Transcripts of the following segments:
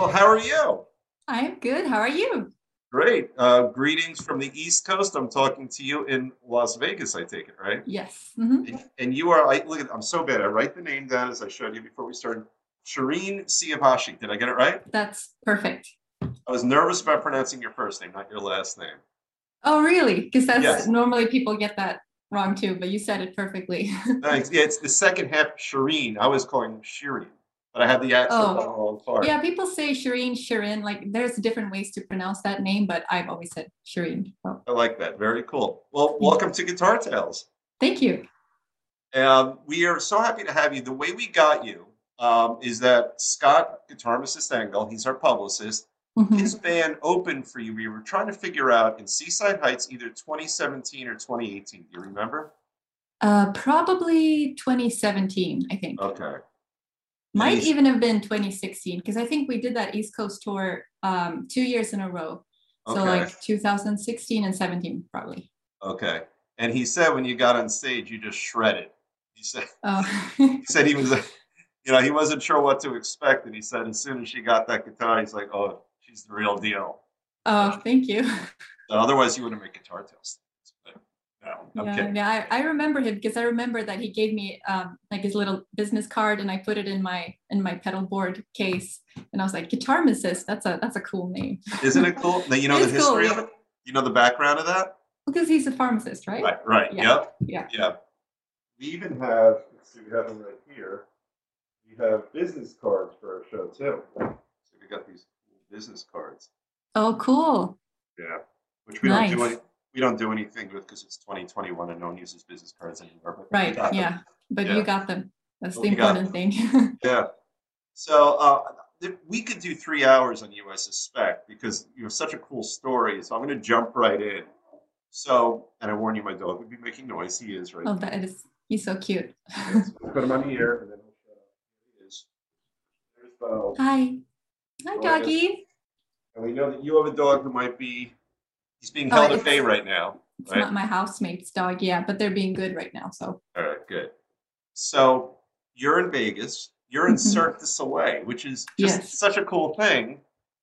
Well, how are you? I'm good. How are you? Great. Uh, greetings from the East Coast. I'm talking to you in Las Vegas. I take it, right? Yes. Mhm. And, and you are. I look at. I'm so bad. I write the name down as I showed you before we started. Shireen Siavashi. Did I get it right? That's perfect. I was nervous about pronouncing your first name, not your last name. Oh, really? Because that's Yes. normally people get that wrong too, but you said it perfectly. Thanks. Yeah, it's the second half. Shireen. I was calling Shireen, but I had the accent Oh. on the wrong part. yeah, people say Shireen, Shirin. Like there's different ways to pronounce that name, but I've always said Shireen. So I like that. Very cool. Well, welcome to Guitar Tales. thank you. Um, we are so happy to have you. The way we got you um, is that Scott, guitarist Engel, he's our publicist. Mhm. His band opened for you. We were trying to figure out in Seaside Heights either 2017 or 2018. Do you remember? Uh, probably 2017, I think. Okay. Might even have been 2016 because I think we did that East Coast tour um, two years in a row. So Okay. like 2016 and 17 probably. Okay. And he said when you got on stage, you just shredded. He said Oh, he said he was, you know, he wasn't sure what to expect, and he said as soon as she got that guitar, he's like, oh, she's the real deal. oh, thank you. So otherwise, you wouldn't make guitar tales. But no, I'm Yeah, kidding. yeah, I, I remember him because I remember that he gave me um, like his little business card, and I put it in my in my pedal board case, and I was like, "Guitar Assist." That's a that's a cool name. Isn't it cool? Now, you know the It's cool, history of it? You know the background of that? Because he's a pharmacist, right? Right, right. Yeah. Yep. Yeah. Yeah. We even have, let's see, we have them right here. We have business cards for our show too. So we got these business cards. Oh, cool. Yeah. Which we don't do any, we don't do anything with because it's 2021 and no one uses business cards anymore. But Right. got them. Yeah. But Yeah. you got them. That's Well, the important thing. Yeah. So uh, th- we could do three hours on you, I suspect, because you have such a cool story. So I'm going to jump right in. So, and I warn you, my dog would be making noise. He is right oh, that is. He's so cute. Yes, we'll put him on the ear and then we'll shut up. Here he is. There's Bo. Hi. Hi, yeah. doggy. And we know that you have a dog who might be, he's being Oh, held at bay right now. It's Right. not my housemate's dog, yeah, but they're being good right now. So All right, good. So you're in Vegas. You're in Mhm. Cirque du Soleil, which is just Yes. such a cool thing.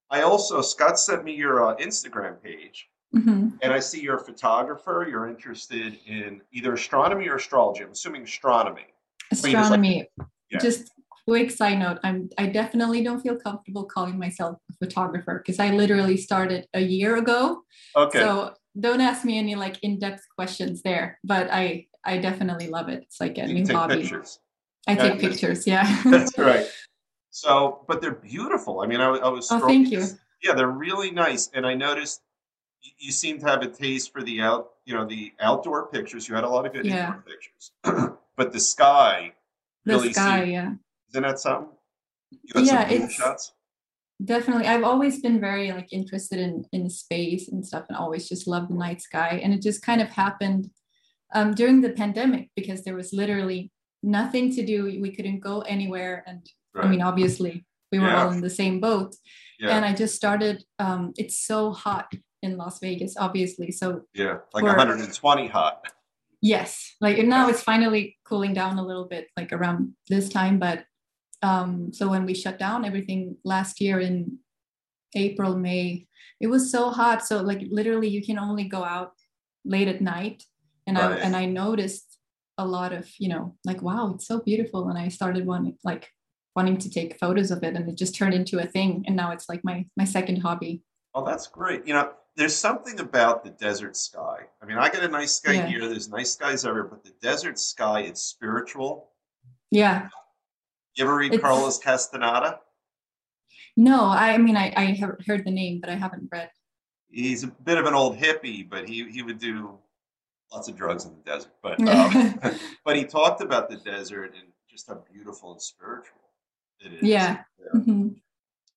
I also, Scott sent me your uh, Instagram page, Mhm. and I see you're a photographer. You're interested in either astronomy or astrology. I'm assuming astronomy. just like- astronomy. Yeah. Just quick side note, I'm I definitely don't feel comfortable calling myself a photographer because I literally started a year ago. Okay. So don't ask me any like in-depth questions there. But I I definitely love it. It's like a you new take hobby. pictures. I Yeah, take pictures, yeah. That's right. So, but they're beautiful. I mean, I, I was. Oh, thank you. this- Yeah, they're really nice, and I noticed you, you seem to have a taste for the out, you know, the outdoor pictures. You had a lot of good Yeah. indoor pictures, but the sky the really sky, seemed- yeah. Something? You got Yeah, some shots. Definitely. I've always been very like interested in in space and stuff and always just loved the night sky. And it just kind of happened um, during the pandemic because there was literally nothing to do. We couldn't go anywhere. And Right. I mean, obviously we were Yeah. all in the same boat. yeah, And I just started, um, it's so hot in Las Vegas, obviously. So yeah, like for- 120 hot. yes, like now it's finally cooling down a little bit, like around this time. But um, so when we shut down everything last year in April, May, it was so hot. So like literally, you can only go out late at night, and I and I noticed a lot of you know like wow, it's so beautiful, and I started wanting like wanting to take photos of it, and it just turned into a thing, and now it's like my my second hobby. Oh, that's great. You know, there's something about the desert sky. I mean, I get a nice sky Yeah. here. There's nice skies everywhere, but the desert sky is spiritual. Yeah. You ever read It's- Carlos Castaneda? No, I, I mean I, I have heard the name, but I haven't read. he's a bit of an old hippie, but he he would do lots of drugs in the desert. But um, but he talked about the desert and just how beautiful and spiritual it is. Yeah. Mhm.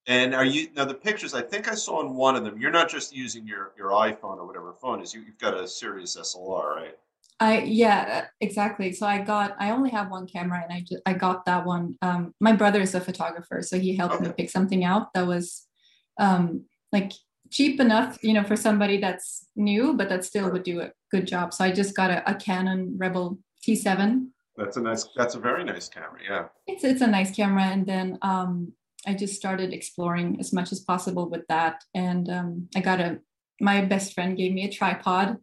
And are you now the pictures? I think I saw in one of them. You're not just using your your iPhone or whatever phone is. You, you've got a serious SLR, right? I yeah, exactly. So I got I only have one camera and I just I got that one. Um my brother is a photographer, so he helped me pick something out that was um like cheap enough, you know, for somebody that's new, but that still would do a good job. So I just got a, a Canon Rebel T7. That's a nice. That's a very nice camera. Yeah. It's it's a nice camera, and then um I just started exploring as much as possible with that, and um, I got a. My best friend gave me a tripod.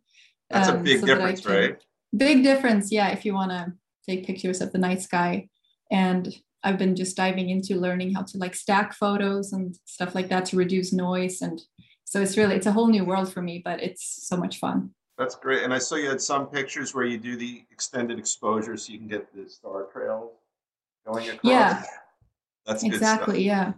That's a um, big so difference, can- right? Big difference, yeah. If you want to take pictures of the night sky, and I've been just diving into learning how to like stack photos and stuff like that to reduce noise, and so it's really it's a whole new world for me, but it's so much fun. That's great. And I saw you had some pictures where you do the extended exposure so you can get the star trails going across. Yeah. That's good exactly yeah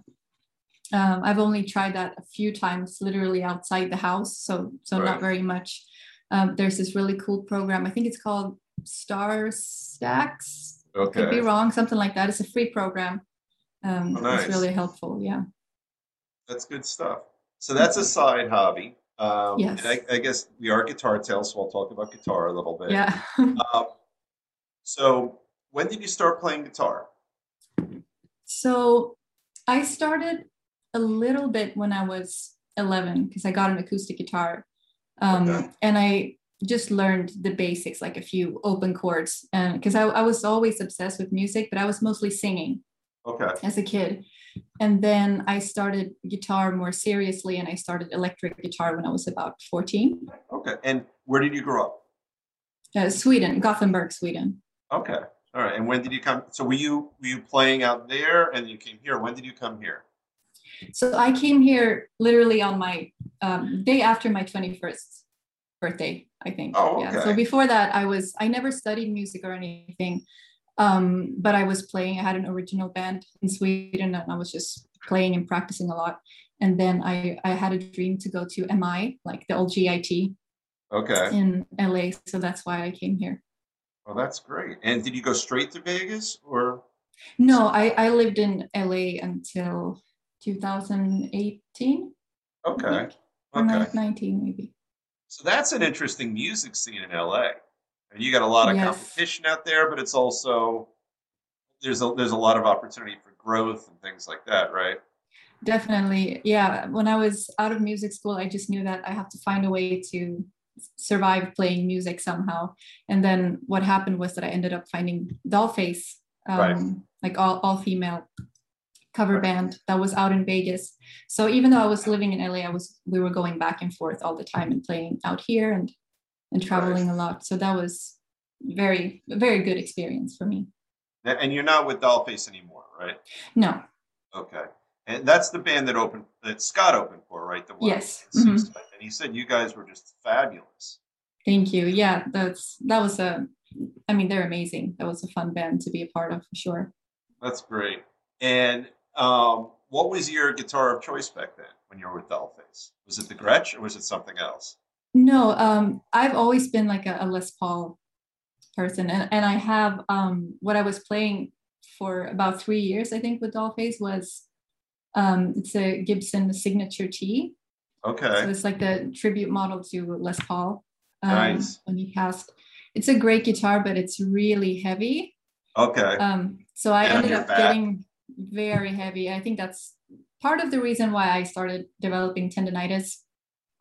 um, i've only tried that a few times literally outside the house so so Right. not very much um, there's this really cool program i think it's called StarStaX Okay. could be wrong something like that it's a free program um, Oh, nice. it's really helpful yeah That's good stuff. So that's a side hobby. Um, Yes. And I, I guess we are guitar tales, so I'll talk about guitar a little bit. yeah Um, so when did you start playing guitar? so i started a little bit when i was 11 because i got an acoustic guitar um, Okay. and i just learned the basics like a few open chords and because I, I was always obsessed with music but i was mostly singing Okay. as a kid and then i started guitar more seriously and i started electric guitar when i was about 14 Okay. And where did you grow up? uh, sweden gothenburg sweden Okay. All right. And when did you come? So were you were you playing out there and you came here? When did you come here? So i came here literally on my um, day after my 21st birthday i think Oh, yeah okay. so before that i was i never studied music or anything um, but i was playing i had an original band in sweden and i was just playing and practicing a lot and then i i had a dream to go to mi like the old git Okay. in la so that's why i came here Well, that's great. And did you go straight to Vegas or? no i i lived in la until 2018 Okay. or Okay. 19 maybe So that's an interesting music scene in LA. And you got a lot of Yes. competition out there, but it's also there's a there's a lot of opportunity for growth and things like that, right? Definitely. Yeah. When I was out of music school, I just knew that I have to find a way to survive playing music somehow. And then what happened was that I ended up finding Dollface, um, Right. like all, all female cover band that was out in Vegas. So even though I was living in LA, I was we were going back and forth all the time and playing out here and and traveling a lot. So that was very very good experience for me. And you're not with Dollface anymore, right? No. Okay. And that's the band that opened that Scott opened for, right? The one Yes. Mhm. And he said you guys were just fabulous. Thank you. Yeah, that's that was a. I mean, they're amazing. That was a fun band to be a part of for sure. That's great. And um, what was your guitar of choice back then when you were with Dollface? Was it the Gretsch or was it something else? No, um, I've always been like a, a Les Paul person, and and I have um, what I was playing for about three years, I think, with Dollface was um, it's a Gibson Signature T. Okay. So it's like the tribute model to Les Paul um, Nice. when he passed. It's a great guitar, but it's really heavy. Okay. Um, so I ended up back. getting very heavy. I think that's part of the reason why I started developing tendonitis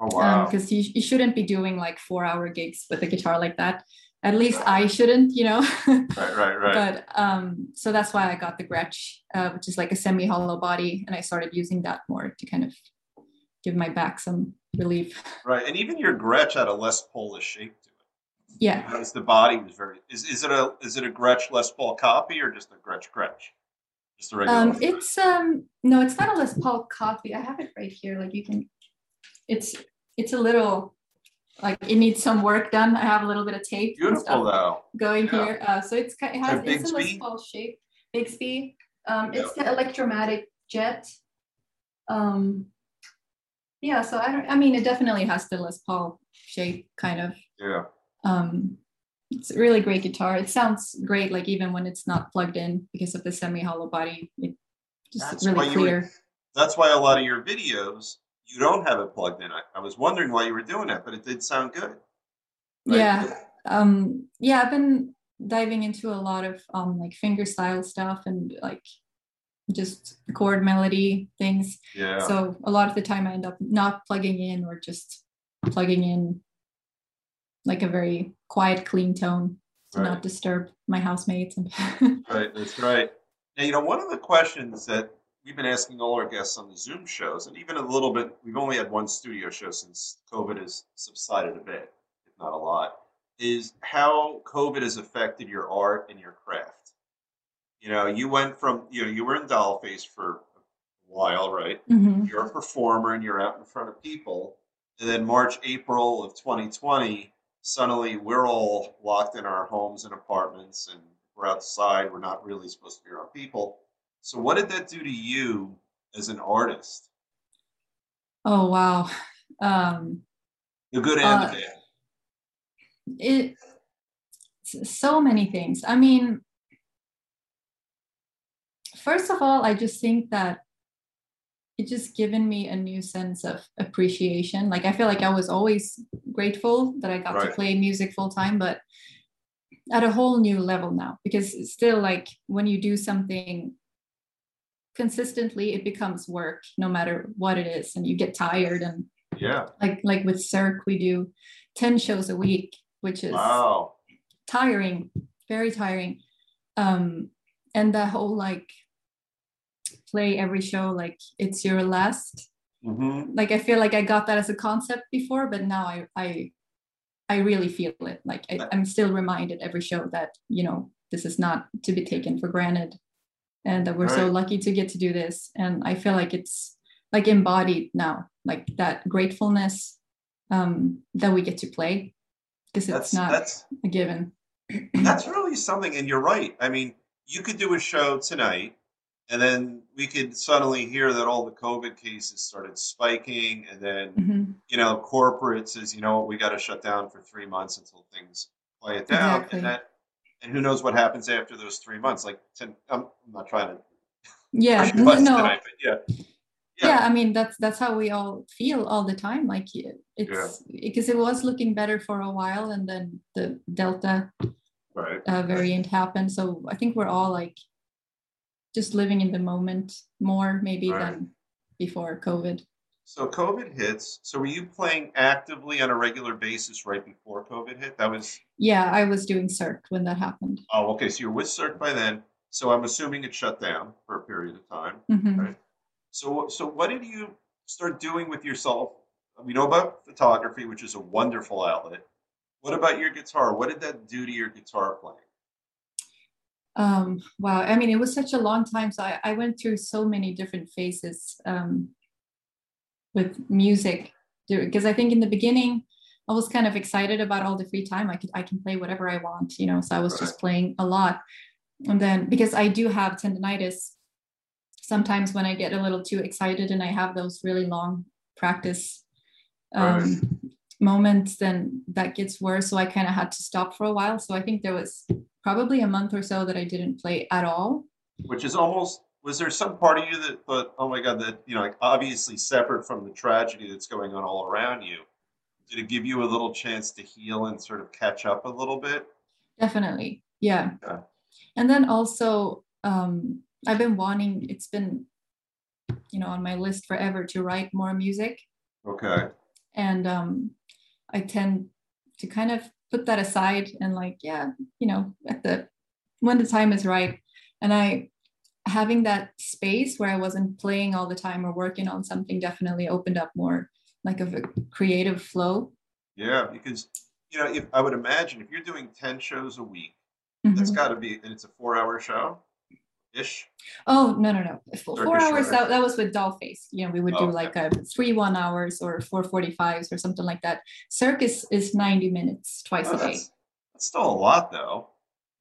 Oh wow. because you, you shouldn't be doing like four hour gigs with a guitar like that. At least I shouldn't, you know. right, right, right. but um, so that's why I got the Gretsch, uh, which is like a semi hollow body, and I started using that more to kind of give my back some relief. right. And even your Gretsch had a Les Paul shape to it. Yeah. Because the body was very is, is it a is it a Gretsch Les Paul copy or just a Gretsch Gretsch? Just a regular Um, it's um no, it's not a Les Paul copy. I have it right here. Like you can, it's it's a little like it needs some work done. I have a little bit of tape and beautiful though. going Yeah. here. Uh, so it's it has Big it's a Les Paul shape, Bigsby. Um, it's the electromatic jet. Um, yeah. So I don't. I mean, it definitely has the Les Paul shape, kind of. Yeah. Um, it's a really great guitar. It sounds great, like even when it's not plugged in because of the semi-hollow body. It just That's why really you were- clear. That's why a lot of your videos you don't have it plugged in. I, I was wondering why you were doing that, but it did sound good. Right? Yeah. Um, yeah, I've been diving into a lot of um, like finger style stuff and like just chord melody things. Yeah. So a lot of the time I end up not plugging in or just plugging in like a very quiet, clean tone to Right. not disturb my housemates. And Right, that's right. Now, you know, one of the questions that we've been asking all our guests on the Zoom shows, and even a little bit. We've only had one studio show since COVID has subsided a bit, if not a lot. Is how COVID has affected your art and your craft. You know, you went from you know you were in Dollface for a while, right? hmm You're a performer and you're out in front of people, and then March, April of 2020, suddenly we're all locked in our homes and apartments, and we're outside. We're not really supposed to be around people. So, what did that do to you as an artist? Oh wow. Um, The good and uh, the bad. it so many things. I mean, first of all, I just think that it just given me a new sense of appreciation. Like I feel like I was always grateful that I got to play music full time, but at a whole new level now because it's still like when you do something consistently it becomes work no matter what it is and you get tired and Yeah. like like with cirque we do 10 shows a week which is Wow. tiring very tiring um and that whole like play every show like it's your last. Hmm like i feel like i got that as a concept before but now i i i really feel it. Like I, i'm still reminded every show that you know this is not to be taken for granted and that we're so lucky to get to do this. And i feel like it's like embodied now like that gratefulness um that we get to play. Because it's not that's a given. That's really something, and you're right. I mean, you could do a show tonight, and then we could suddenly hear that all the COVID cases started spiking, and then Mhm. you know, corporate says, you know what, we got to shut down for three months until things quiet down, Exactly. and that, and who knows what happens after those three months? Like, to, I'm, I'm not trying to yeah push n- buttons no tonight, but yeah, yeah. i mean that's that's how we all feel all the time like it's because it was looking better for a while and then the delta right. uh, variant happened so i think we're all like just living in the moment more maybe Right. than before covid So COVID hits. So were you playing actively on a regular basis right before COVID hit? That was yeah i was doing cirque when that happened oh, okay. So you were with Cirque by then. So I'm assuming it shut down for a period of time. Mhm. Right. So, so what did you start doing with yourself? We know about photography, which is a wonderful outlet. What about your guitar? What did that do to your guitar playing? Um wow. I mean it was such a long time so i, I went through so many different phases um with music because i think in the beginning i was kind of excited about all the free time. I could i can play whatever i want you know so i was just playing a lot. And then because i do have tendonitis sometimes when i get a little too excited and i have those really long practice um, moments then that gets worse so i kind of had to stop for a while so i think there was probably a month or so that i didn't play at all Which is almost was there some part of you that thought, oh my god, that you know, like obviously separate from the tragedy that's going on all around you? Did it give you a little chance to heal and sort of catch up a little bit? definitely yeah Yeah. and then also um i've been wanting it's been you know on my list forever to write more music Okay. And um i tend to kind of put that aside and like yeah you know at the when the time is right and i having that space where i wasn't playing all the time or working on something definitely opened up more like of a creative flow Yeah, because you know, if I would imagine if you're doing ten shows a week, that's Mhm. got to be, and it's a four-hour show, ish. Oh no no no! Four, four hours. That, that was with Dollface. You know, we would do Oh, okay. like a three one hours or four forty fives or something like that. Circus is ninety minutes twice Oh, a day. that's, that's still a lot, though.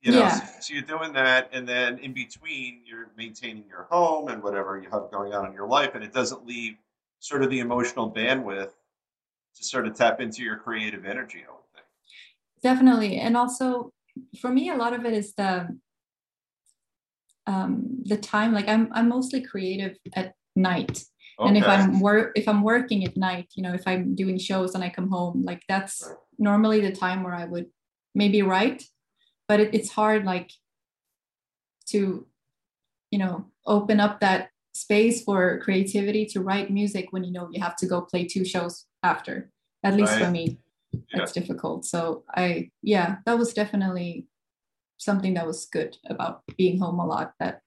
You know, Yeah. so, so you're doing that, and then in between, you're maintaining your home and whatever you have going on in your life, and it doesn't leave sort of the emotional bandwidth to sort of tap into your creative energy. I would think. Definitely, and also for me, a lot of it is the um, the time. Like I'm I'm mostly creative at night, okay. and if I'm work if I'm working at night, you know, if I'm doing shows and I come home, like that's Right. normally the time where I would maybe write, but it, it's hard like to you know open up that space for creativity to write music when you know you have to go play two shows after at least for me Yeah. it's difficult so i yeah that was definitely something that was good about being home a lot that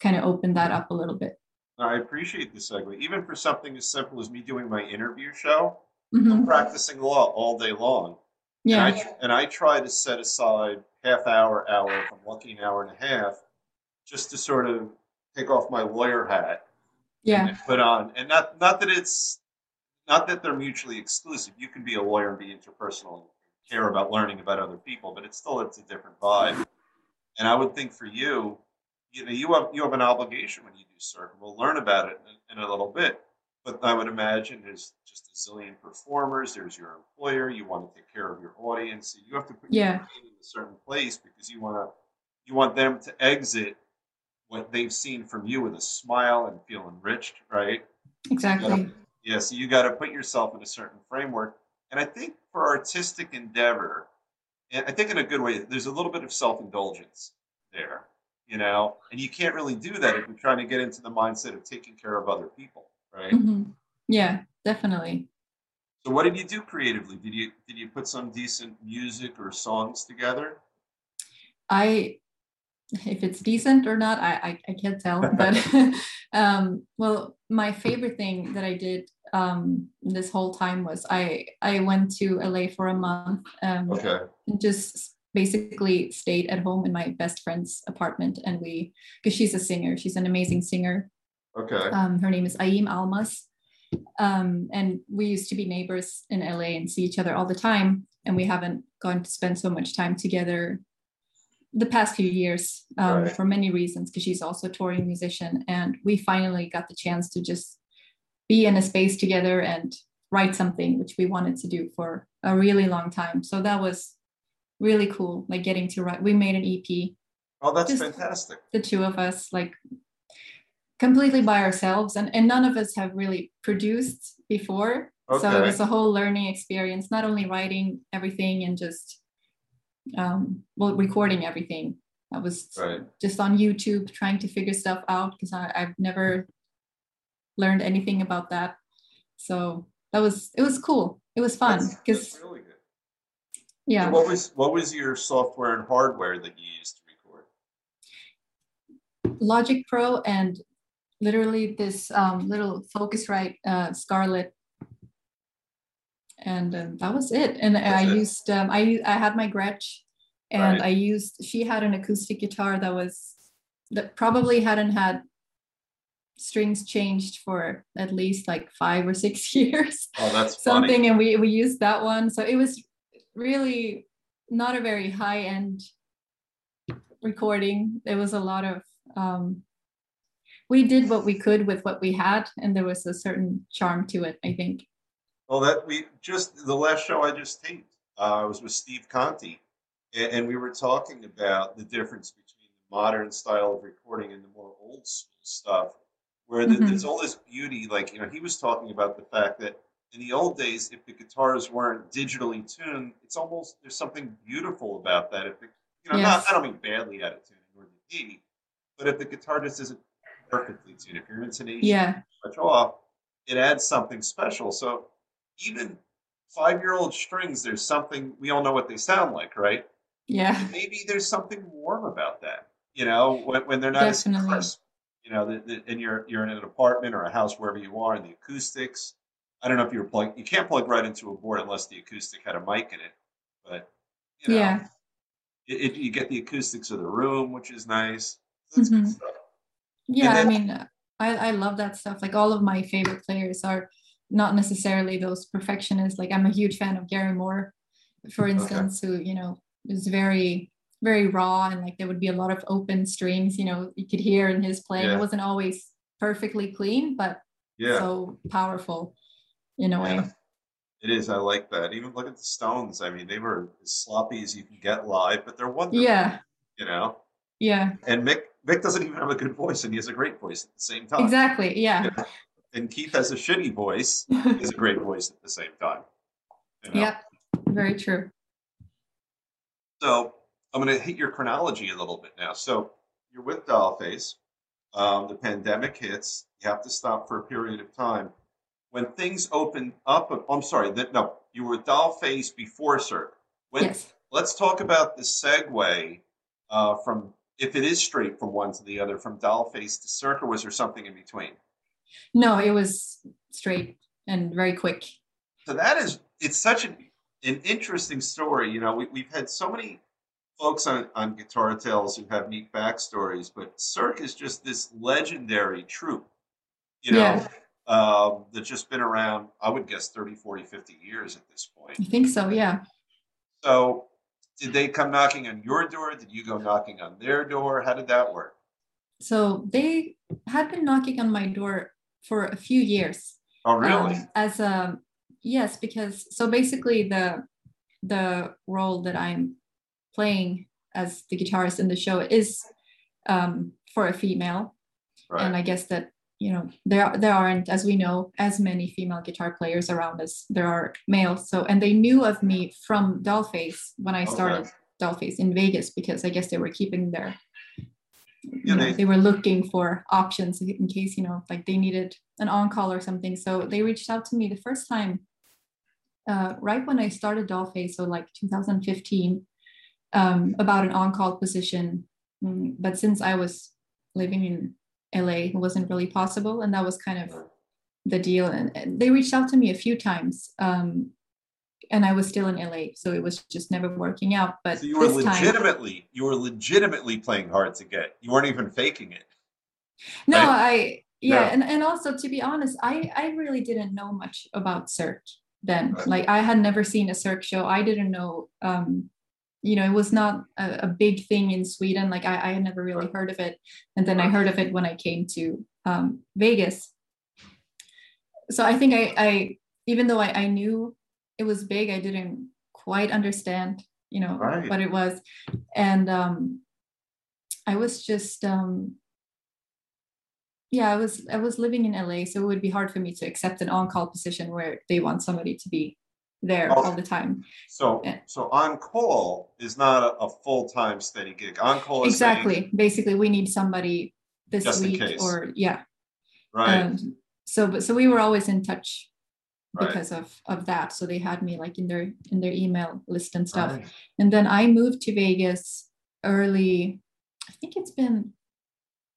kind of opened that up a little bit I appreciate the segue. Even for something as simple as me doing my interview show, Mhm. I'm practicing law all day long. Yeah. And I, and I try to set aside half hour, hour, if I'm lucky, an hour and a half, just to sort of take off my lawyer hat yeah. and put on. And not not that it's not that they're mutually exclusive. You can be a lawyer and be interpersonal care about learning about other people, but it's still it's a different vibe. And I would think for you, you know, you have you have an obligation when you do Cirque. We'll learn about it in, in a little bit. But I would imagine there's just a zillion performers. There's your employer. You want to take care of your audience. You have to put your Yeah. brain in a certain place because you want to you want them to exit what they've seen from you with a smile and feel enriched, right? Exactly. Yeah, so you got to put yourself in a certain framework. And I think for artistic endeavor, and I think in a good way, there's a little bit of self indulgence there, you know, and you can't really do that if you're trying to get into the mindset of taking care of other people, right? hmm Yeah, definitely. So, what did you do creatively? Did you did you put some decent music or songs together? I, if it's decent or not, I I, I can't tell. But um, well, my favorite thing that I did um, this whole time was I I went to LA for a month. Um, Okay. and just basically stayed at home in my best friend's apartment, and we because she's a singer, she's an amazing singer. Okay. Um, her name is Aim Almas. Um, and we used to be neighbors in LA and see each other all the time. And we haven't gone to spend so much time together the past few years um, Right. for many reasons, because she's also a touring musician. And we finally got the chance to just be in a space together and write something, which we wanted to do for a really long time. So that was really cool, like getting to write. We made an EP Oh, that's Just- fantastic. the two of us like completely by ourselves and, and none of us have really produced before Okay. so it was a whole learning experience not only writing everything and just um, well recording everything i was Right. just on youtube trying to figure stuff out because i've never learned anything about that so that was it was cool it was fun because really yeah So what was what was your software and hardware that you used to record? Logic Pro and literally this um, little Focusrite uh, Scarlett, and um, that was it. And I it. used um, I I had my Gretsch, and Right. I used she had an acoustic guitar that was that probably hadn't had strings changed for at least like five or six years. Oh, that's something funny. and we we used that one. So it was really not a very high end recording. There was a lot of um we did what we could with what we had and there was a certain charm to it i think. Well, that we just the last show I just taped uh, was with Steve Conti, and, and we were talking about the difference between the modern style of recording and the more old school stuff, where the, Mhm. there's all this beauty. Like you know, he was talking about the fact that in the old days, if the guitars weren't digitally tuned, it's almost there's something beautiful about that. If the, you know, not I don't mean badly out of tune, nor did he, but if the guitar just isn't perfectly tuned, if your intonation yeah much off, it adds something special. So even five year old strings, there's something we all know what they sound like, right? yeah Maybe there's something warm about that, you know, when, when they're not as Definitely. crisp. You know, the, the, and you're you're in an apartment or a house wherever you are, and the acoustics. I don't know if you're plugged. You can't plug right into a board unless the acoustic had a mic in it. But you know, yeah it, it, you get the acoustics of the room, which is nice. That's good Mhm. stuff. yeah i mean i i love that stuff like all of my favorite players are not necessarily those perfectionists like i'm a huge fan of gary moore for instance who you know is very very raw and like there would be a lot of open strings you know you could hear in his playing Yeah. it wasn't always perfectly clean but Yeah. so powerful in a way It is. I like that. Even look at the Stones. I mean, they were as sloppy as you can get live, but they're wonderful. yeah You know. yeah And Mick Mick doesn't even have a good voice, and he has a great voice at the same time. exactly yeah And Keith has a shitty voice. is a great voice at the same time. You know? yep very true So I'm going to hit your chronology a little bit now. So you're with Dollface. Um, the pandemic hits. You have to stop for a period of time. When things open up, oh, I'm sorry. That no, you were Dollface before Cirque. When, yes Let's talk about the segue uh, from if it is straight from one to the other, from Dollface to Cirque, or was there something in between? No, it was straight and very quick. So that is, it's such an, an interesting story. You know, we, we've had so many folks on, on Guitar Tales who have neat backstories, but Cirque is just this legendary troupe, you know, Yeah. um, that's just been around, I would guess 30, 40, 50 years at this point. I think so, yeah. So did they come knocking on your door? Did you go knocking on their door? How did that work? So they had been knocking on my door for a few years. Oh, really? um, as a yes because so basically the the role that i'm playing as the guitarist in the show is um, for a female right. and i guess that you know there there aren't as we know as many female guitar players around as there are males so and they knew of me from dollface when i started Okay. dollface in vegas because i guess they were keeping their Yeah, you know, they- they were looking for options in case you know like they needed an on-call or something so they reached out to me the first time uh, right when i started dollface so like 2015 um, about an on-call position Mm, but since i was living in la it wasn't really possible and that was kind of the deal and, they reached out to me a few times um, and i was still in la so it was just never working out but so you were this time legitimately, you were legitimately playing hard to get. You weren't even faking it. No, right? I yeah, Yeah. and and also to be honest, I I really didn't know much about Cirque then. Right. Like I had never seen a Cirque show. I didn't know. Um, you know, it was not a, a big thing in Sweden. Like I, I had never really heard of it, and then I heard of it when I came to um, Vegas. So I think I, I even though I, I knew it was big, I didn't quite understand, you know, Right. what it was, and um, I was just um, yeah, I was I was living in LA, so it would be hard for me to accept an on-call position where they want somebody to be there all the time. So, Yeah. so on call is not a, a full time steady gig. On call saying- Exactly. Basically, we need somebody this week, or yeah. right? Um, so, but so we were always in touch Right. because of of that. So they had me like in their in their email list and stuff. Right. And then I moved to Vegas early. I think it's been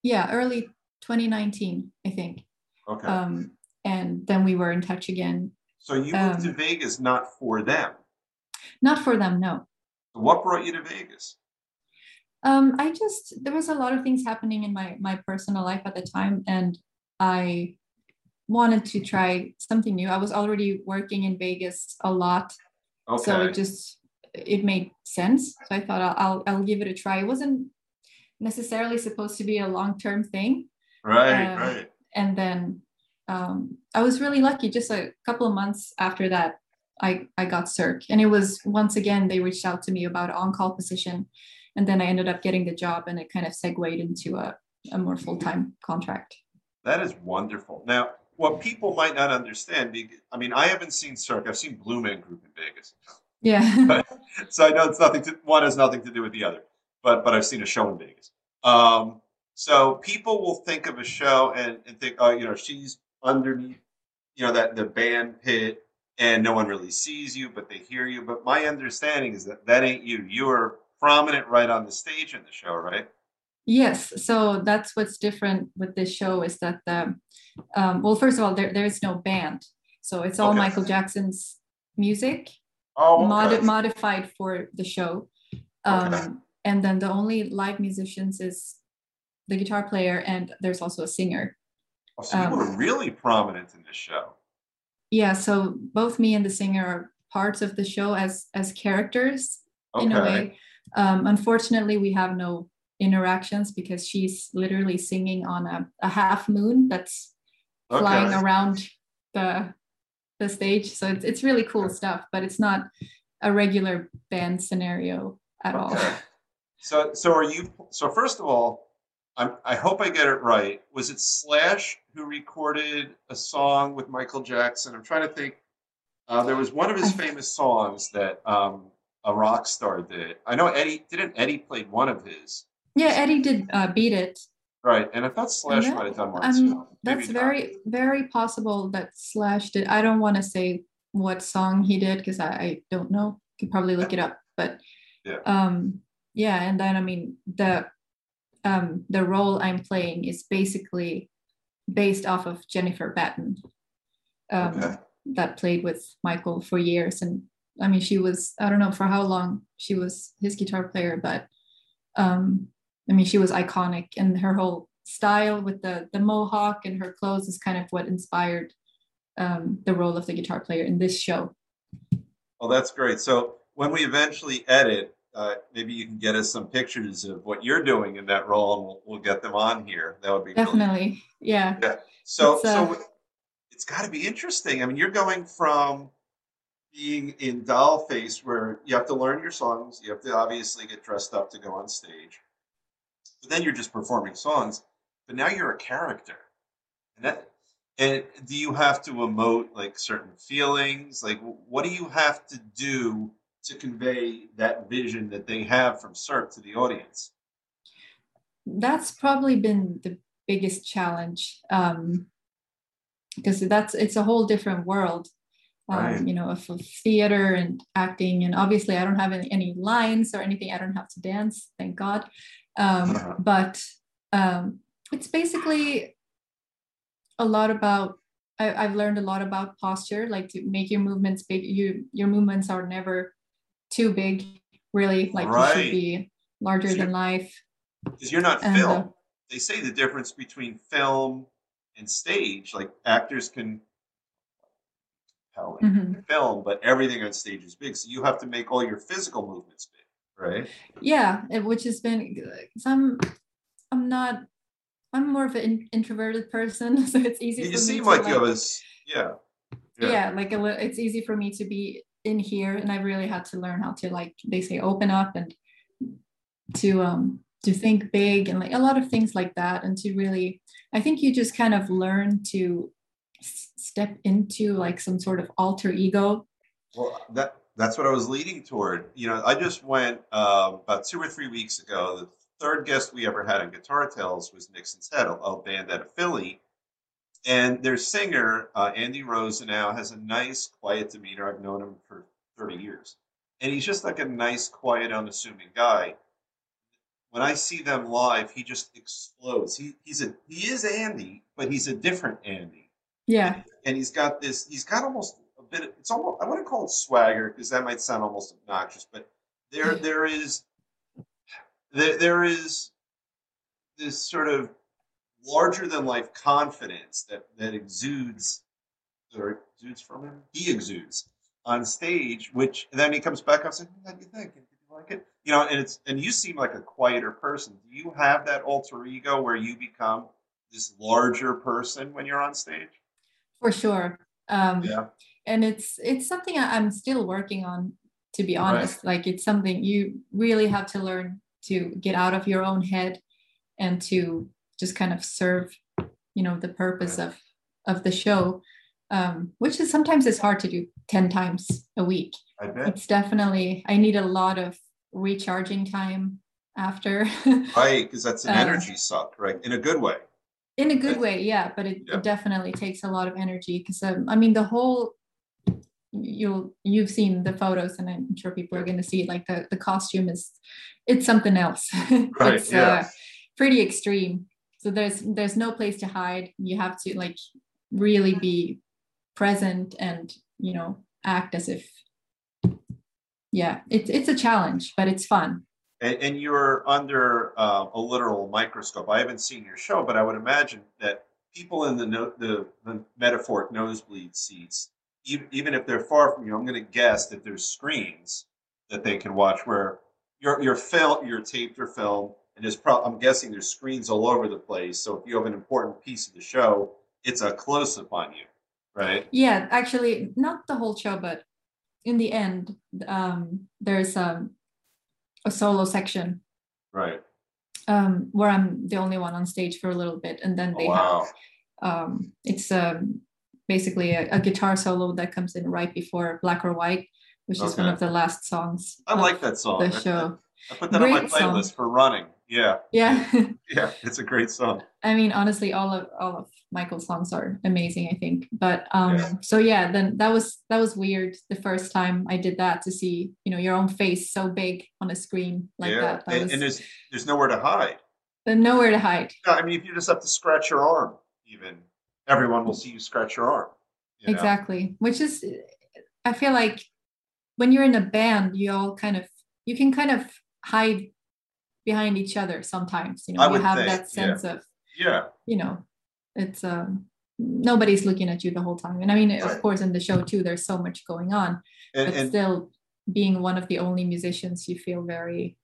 yeah early 2019. I think. Okay. Um, and then we were in touch again. So you moved to um, Vegas not for them. Not for them, no. What brought you to Vegas? Um, I just there was a lot of things happening in my my personal life at the time, and I wanted to try something new. I was already working in Vegas a lot, Okay. so it just it made sense. So I thought I'll I'll, I'll give it a try. It wasn't necessarily supposed to be a long term thing, right. um, right. and then um, I was really lucky. Just a couple of months after that, I I got Cirque, and it was once again they reached out to me about an on call position, and then I ended up getting the job, and it kind of segued into a a more full time contract. That is wonderful. Now, what people might not understand, I mean, I haven't seen Cirque. I've seen Blue Man Group in Vegas, Yeah, so I know it's nothing to one has nothing to do with the other. But but I've seen a show in Vegas. Um, so people will think of a show and, and think, oh, you know, she's underneath, you know, that the band pit, and no one really sees you, but they hear you. But my understanding is that that ain't you. You are prominent right on the stage in the show, right? yes. So that's what's different with this show is that the um, well, first of all, there there is no band, so it's all Okay. Michael Jackson's music. Oh, okay. modified for the show. Um, Okay. And then the only live musicians is the guitar player, and there's also a singer. Oh, so you um, were really prominent in this show. Yeah, so both me and the singer are parts of the show as as characters Okay. in a way. Um, unfortunately, we have no interactions because she's literally singing on a, a half moon that's flying around the the stage. So it's it's really cool stuff, but it's not a regular band scenario at all. So, so are you? So, first of all, I'm, I hope I get it right. Was it Slash who recorded a song with Michael Jackson? I'm trying to think. Uh, there was one of his famous songs that um, a rock star did. I know Eddie didn't. Eddie played one of his, Yeah, Eddie did uh, beat it. right? And I thought Slash that- might have done one Um, too. that's Maybe not. very, very possible that Slash did. I don't want to say what song he did because I, I don't know. Could probably look it up. But Yeah. um, yeah, and then I mean the um, the role I'm playing is basically based off of Jennifer Batten, um, Okay. that played with Michael for years. And I mean, she was, I don't know for how long she was his guitar player, but um, I mean, she was iconic and her whole style with the, the mohawk and her clothes is kind of what inspired um, the role of the guitar player in this show. Well, that's great. So when we eventually edit, uh, maybe you can get us some pictures of what you're doing in that role, and we'll, we'll get them on here. That would be really Definitely. Yeah. So, It's, uh, so it's got to be interesting. I mean, you're going from being in Dollface, where you have to learn your songs, you have to obviously get dressed up to go on stage, but then you're just performing songs. But now you're a character, and that. And do you have to emote like certain feelings? Like, what do you have to do to convey that vision that they have from Cirque to the audience? that's probably been the biggest challenge um, because that's it's a whole different world um, Right. you know of, of theater and acting and obviously i don't have any, any lines or anything i don't have to dance thank god um, Uh-huh. but um, it's basically a lot about I, i've learned a lot about posture like to make your movements big you your movements are never too big really like you should be larger than life Because you're not And, uh, film. they say the difference between film and stage, like actors can tell in Mhm. film, but everything on stage is big. So you have to make all your physical movements big, right? yeah which has been because i'm i'm not i'm more of an introverted person so it's easy You, for me seem to like you have a s- yeah. yeah. like a it's easy for me to be in here and i really had to learn how to like they say open up and to um to think big and like a lot of things like that and to really i think you just kind of learn to s- step into like some sort of alter ego Well, that that's what I was leading toward. You know, I just went um, about two or three weeks ago. The third guest we ever had on Guitar Tales was Nixon's Head, a, a band out of Philly. And their singer, uh, Andy Rosenau, has a nice, quiet demeanor. I've known him for 30 years. And he's just like a nice, quiet, unassuming guy. When I see them live, he just explodes. He, he's a he is Andy, but he's a different Andy yeah and he's got this he's got almost a bit of, it's almost i want to call it swagger because that might sound almost obnoxious but there there is there, there is this sort of larger than life confidence that that exudes or exudes from him? He exudes on stage which then he comes back and says how do you think? Did you like it? You know and it's and you seem like a quieter person. Do you have that alter ego where you become this larger person when you're on stage? For sure. Um yeah. and it's it's something i'm still working on to be Right. honest. Like it's something you really have to learn to get out of your own head and to just kind of serve you know the purpose Right. of of the show um, which is sometimes it's hard to do 10 times a week I bet. it's definitely i need a lot of recharging time after Right, because that's an Uh, energy suck, right? In a good way. in a good way yeah but it, Yeah. it definitely takes a lot of energy because um, i mean the whole you'll you've seen the photos and i'm sure people are going to see it like the, the costume is it's something else Right, it's yeah. uh, pretty extreme so there's there's no place to hide you have to like really be present and you know act as if yeah it's it's a challenge but it's fun And, and you're under uh, a literal microscope. I haven't seen your show, but I would imagine that people in the no, the, the metaphoric nosebleed seats, even, even if they're far from you, I'm going to guess that there's screens that they can watch where your your film, your taped or film, and there's pro- I'm guessing there's screens all over the place. So if you have an important piece of the show, it's a close up on you, right? Yeah, actually, not the whole show, but in the end, um, there's um, a solo section Right. um, where I'm the only one on stage for a little bit, and then Oh, they wow. have um, it's um, basically a, a guitar solo that comes in right before Black or White, which is one of the last songs. I like that song. the show. I put that on my Great song. playlist for running. Yeah, Yeah, yeah, it's a great song. I mean, honestly, all of all of Michael's songs are amazing. I think, but um, Yeah. so yeah, then that was that was weird the first time I did that to see you know your own face so big on a screen like yeah, that. That and, was and there's there's nowhere to hide. then nowhere to hide. Yeah, I mean, if you just have to scratch your arm, even everyone will see you scratch your arm. you know? exactly which is i feel like when you're in a band you all kind of you can kind of hide behind each other sometimes you know you have think, that yeah. sense of Yeah, you know it's um nobody's looking at you the whole time and i mean Right. of course in the show too there's so much going on and, but and still being one of the only musicians you feel very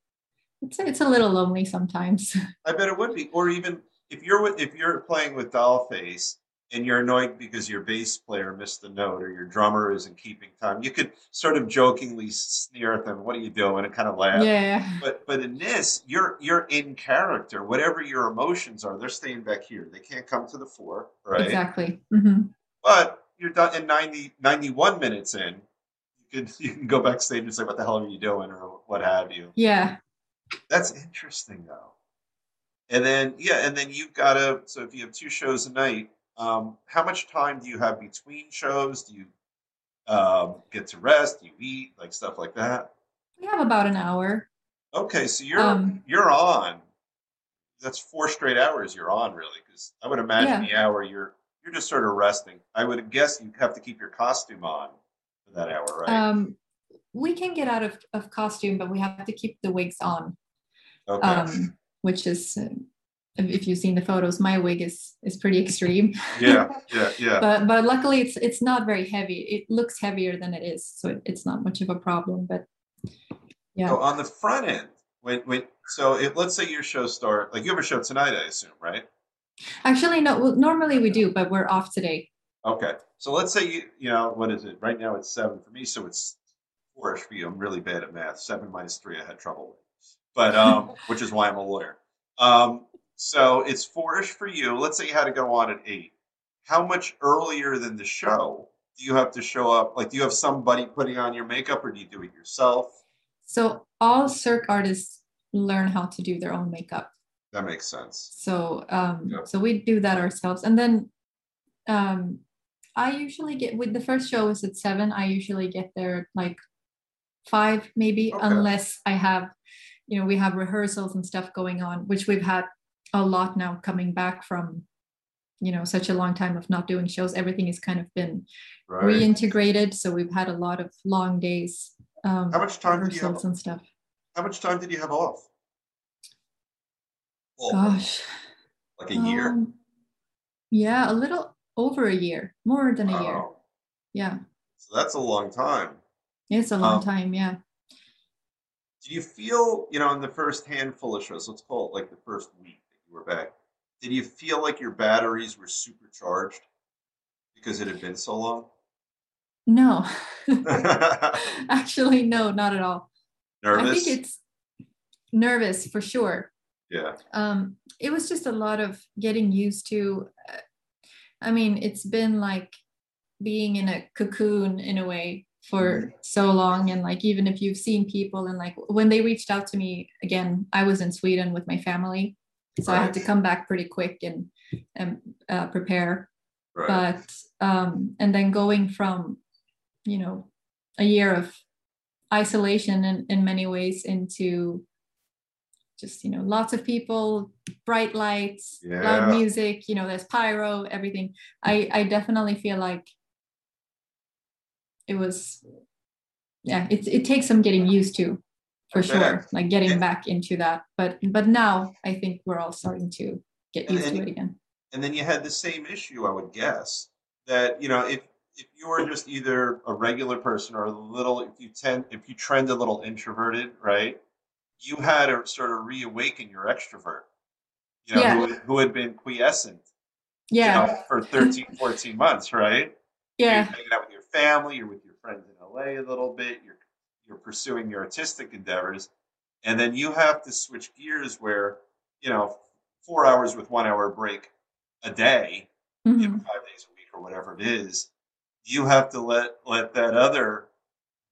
it's it's a little lonely sometimes I bet it would be. Or even if you're with, if you're playing with Dollface and you're annoyed because your bass player missed the note or your drummer isn't keeping time, you could sort of jokingly sneer at them. What are you doing? And kind of laugh. yeah But but in this, you're you're in character. Whatever your emotions are, they're staying back here. They can't come to the fore, right? exactly hmm But you're done in 90, 91 minutes in. You can you can go backstage and say, "What the hell are you doing?" or what have you. yeah That's interesting, though. And then yeah, and then you've got to. So if you have two shows a night, um, how much time do you have between shows? Do you um, get to rest? Do you eat? Like stuff like that. we have about an hour Okay, so you're Um, you're on. That's four straight hours you're on, really, because I would imagine Yeah. the hour you're you're just sort of resting. I would guess you have to keep your costume on for that hour, right? um we can get out of, of costume but we have to keep the wigs on okay. um which is uh, if you've seen the photos my wig is is pretty extreme yeah, yeah, yeah. but but luckily it's it's not very heavy it looks heavier than it is so it, it's not much of a problem but yeah So on the front end, when when so if let's say your show start like you have a show tonight, I assume, right? actually no well, normally we do but we're off today Okay. So let's say you you know what is it? Right now it's seven for me, so it's four-ish for you. I'm really bad at math. Seven minus three, I had trouble with, but um, which is why I'm a lawyer. Um, so it's four-ish for you. Let's say you had to go on at eight. How much earlier than the show do you have to show up? Like, do you have somebody putting on your makeup, or do you do it yourself? so all Cirque artists learn how to do their own makeup That makes sense. so um Yeah. so we do that ourselves and then um i usually get with the first show is at seven i usually get there like five maybe Okay. unless i have you know we have rehearsals and stuff going on which we've had a lot now coming back from you know such a long time of not doing shows everything has kind of been Right. reintegrated so we've had a lot of long days um How much time did you have? and stuff How much time did you have off? Well, gosh like a year. um, yeah a little over a year more than a year yeah So that's a long time. it's a long Um, time yeah Do you feel, you know, in the first handful of shows, let's call it like the first week that you were back, did you feel like your batteries were supercharged because it had been so long? no actually no not at all Nervous? i think it's nervous for sure yeah. um it was just a lot of getting used to uh, i mean it's been like being in a cocoon in a way for so long and like even if you've seen people and like when they reached out to me again i was in sweden with my family so i had to come back pretty quick and and uh, prepare Right. but um and then going from you know a year of isolation in, in many ways into just you know lots of people bright lights Yeah. loud music you know there's pyro everything i i definitely feel like it was yeah it, it takes some getting used to for sure like getting And- back into that but but now i think we're all starting to get used to and- it again and then you had the same issue, I would guess, that you know, if if you were just either a regular person or a little, if you tend, if you trend a little introverted, right, you had to sort of reawaken your extrovert, you know, Yeah. who, who had been quiescent, yeah you know, for 13, 14 months, right? yeah You're hanging out with your family, you're with your friends in LA a little bit, you're you're pursuing your artistic endeavors, and then you have to switch gears where, you know, four hours with one hour break a day mhm. you know, five days a week or whatever it is, you have to let let that other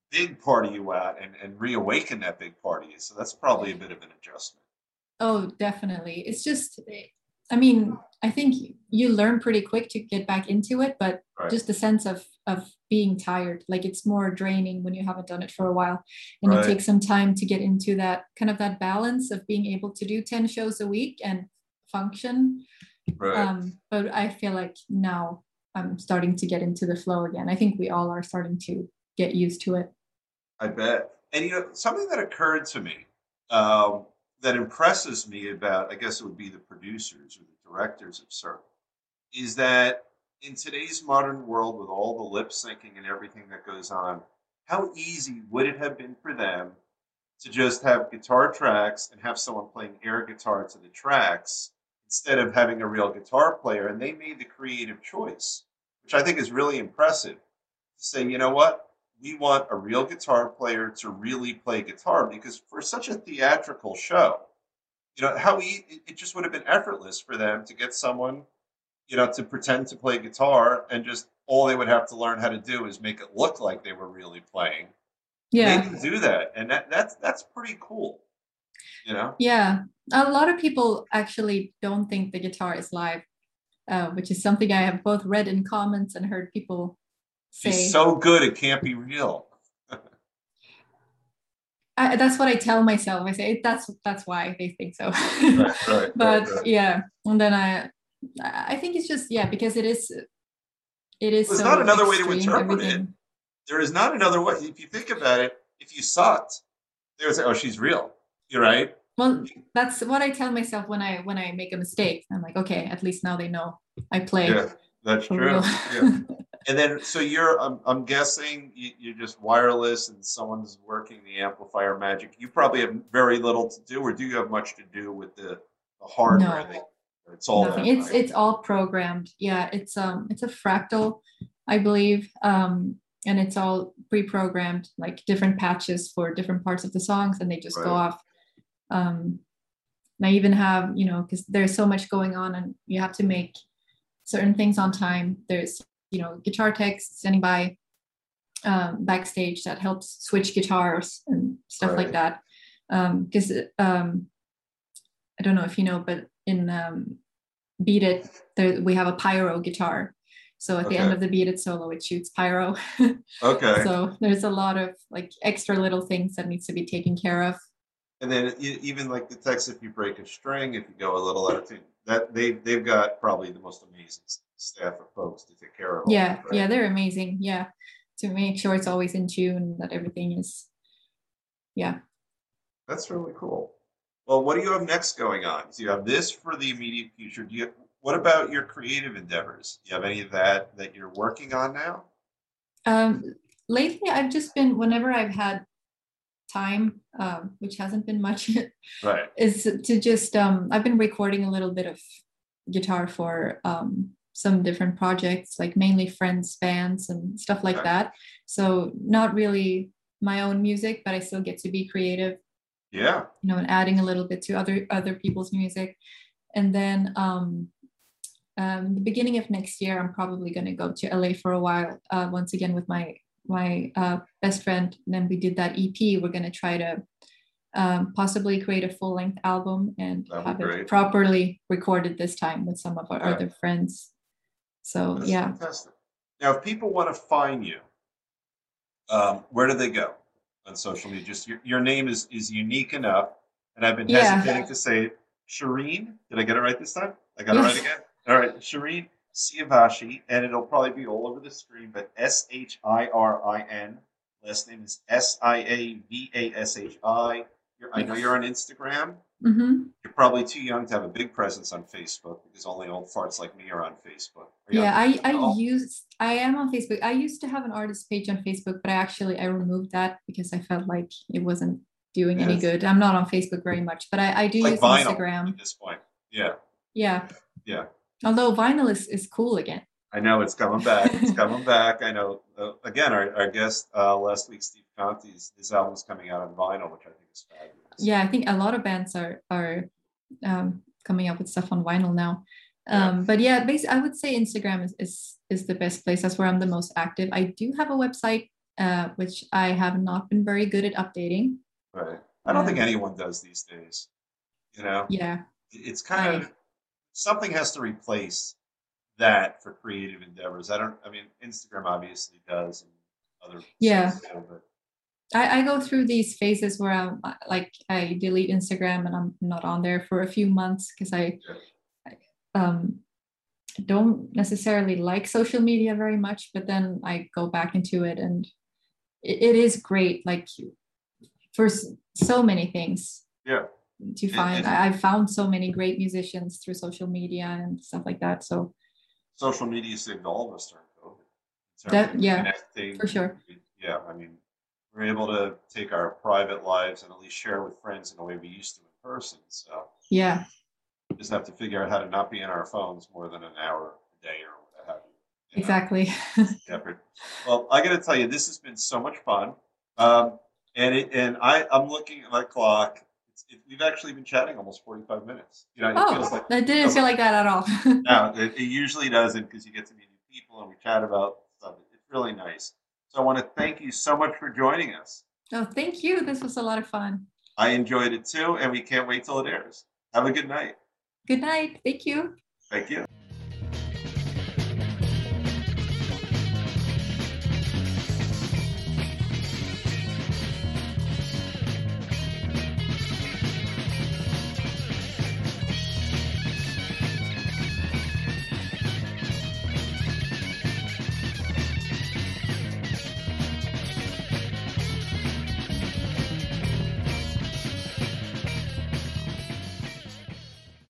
big part of you out and, and reawaken that big part of you. So that's probably a bit of an adjustment. Oh, definitely. It's just, I mean, I think you learn pretty quick to get back into it, but Right. just the sense of of being tired, like it's more draining when you haven't done it for a while, and Right. it takes some time to get into that kind of that balance of being able to do ten shows a week and function. Right. Um, but I feel like now I'm starting to get into the flow again. I think we all are starting to get used to it. I bet. And you know, something that occurred to me um, that impresses me about, I guess it would be the producers or the directors of Cirque, is that in today's modern world, with all the lip syncing and everything that goes on, how easy would it have been for them to just have guitar tracks and have someone playing air guitar to the tracks instead of having a real guitar player? And they made the creative choice, which I think is really impressive. To say, you know what? We want a real guitar player to really play guitar because for such a theatrical show, you know, how e- it just would have been effortless for them to get someone you know, to pretend to play guitar and just all they would have to learn how to do is make it look like they were really playing. They Yeah. can do that, and that that's that's pretty cool. You know, Yeah. A lot of people actually don't think the guitar is live, uh, which is something I have both read in comments and heard people say. she's so good it can't be real. I, that's what I tell myself. I say that's that's why they think so. Right, right, but right, yeah, and then I I think it's just yeah because it is it is. There's so not another way to interpret it. everything. There is not another way. If you think about it, if you sucked, they would say, "Oh, she's real." You're right. Well, that's what I tell myself when I when I make a mistake. I'm like, okay, at least now they know I play Yeah, that's true. Yeah. And then, so you're, I'm, I'm guessing you, you're just wireless and someone's working the amplifier magic. You probably have very little to do, or do you have much to do with the, the hardware? No. that- It's all Nothing. that, It's right? it's all programmed. Yeah, it's um it's a fractal, I believe. Um and it's all pre-programmed, like different patches for different parts of the songs, and they just go off. Um and I even have, you know, because there's so much going on and you have to make certain things on time. There's, you know, guitar techs standing by um, backstage that helps switch guitars and stuff like that. Because um, I don't know if you know, but in um, Beat It, there, we have a pyro guitar. So at the end of the Beat It solo, it shoots pyro. okay. so there's a lot of like extra little things that needs to be taken care of. and then even like the text, if you break a string, if you go a little out of tune, that they, they've got probably the most amazing s- staff of folks to take care of. Yeah, that, right? yeah, they're amazing. Yeah, to make sure it's always in tune, that everything is. Yeah. That's really cool. Well, what do you have next going on? So you have this for the immediate future? Do you? What about your creative endeavors? Do you have any of that that you're working on now? Um, lately, I've just been whenever I've had time, um, which hasn't been much, Right. is to just um, I've been recording a little bit of guitar for um, some different projects, like mainly friends, bands, and stuff like that. So not really my own music, but I still get to be creative Yeah. you know, and adding a little bit to other other people's music. And then um, um, the beginning of next year, I'm probably going to go to LA for a while uh, once again with my my uh, best friend. And then we did that EP. We're going to try to um, possibly create a full length album and That'd have it properly recorded this time with some of our Okay. other friends. So That's yeah, fantastic. Now, if people want to find you, um, where do they go on social media? Just your, your name is is unique enough, and I've been Yeah. hesitating to say it. Shirin, did I get it right this time? I got it right again. All right, Shirin Siavashi, and it'll probably be all over the screen. But S H I R I N. Last name is S I A V A S H I. I know you're on Instagram. Hmm You're probably too young to have a big presence on Facebook because only old farts like me are on Facebook. Are on yeah. I I all? use I am on Facebook. I used to have an artist page on Facebook, but I actually I removed that because I felt like it wasn't doing any good. I'm not on Facebook very much, but I, I do like use vinyl Instagram. at this point. Yeah, Yeah. yeah. Although vinyl is, is cool again. I know it's coming back. It's coming back. I know. Uh, again, our, our guest uh, last week, Steve Conte's, his album's coming out on vinyl, which I think is fabulous. Yeah, I think a lot of bands are are um, coming up with stuff on vinyl now. Yeah. Um, but yeah, basically, I would say Instagram is, is is the best place. That's where I'm the most active. I do have a website, uh, which I have not been very good at updating. Right. I don't think Um, anyone does these days. You know, Yeah, it's kind of something has to replace that for creative endeavors. I don't. I mean, Instagram obviously does, and other. Yeah. but I, I go through these phases where I'm uh, like I delete Instagram and I'm not on there for a few months because I, I um, don't necessarily like social media very much, but then I go back into it and it, it is great. Like for so many things. Yeah. To find, and, and I've found so many great musicians through social media and stuff like that. So social media saved all of us during COVID. That, yeah, for sure. Yeah, I mean, we're able to take our private lives and at least share with friends in a way we used to in person. So yeah, we just have to figure out how to not be in our phones more than an hour a day or what have you. you exactly. well, I got to tell you, this has been so much fun. Um, and it, and I, I'm looking at my clock. It, we've actually been chatting almost 45 minutes. You know, oh, like, that didn't feel like that at all. no, it, it usually doesn't because you get to meet new people and we chat about stuff. It's really nice. I want to thank you so much for joining us. Oh, thank you. This was a lot of fun. I enjoyed it too, and we can't wait till it airs. Have a good night. Good night. Thank you. Thank you.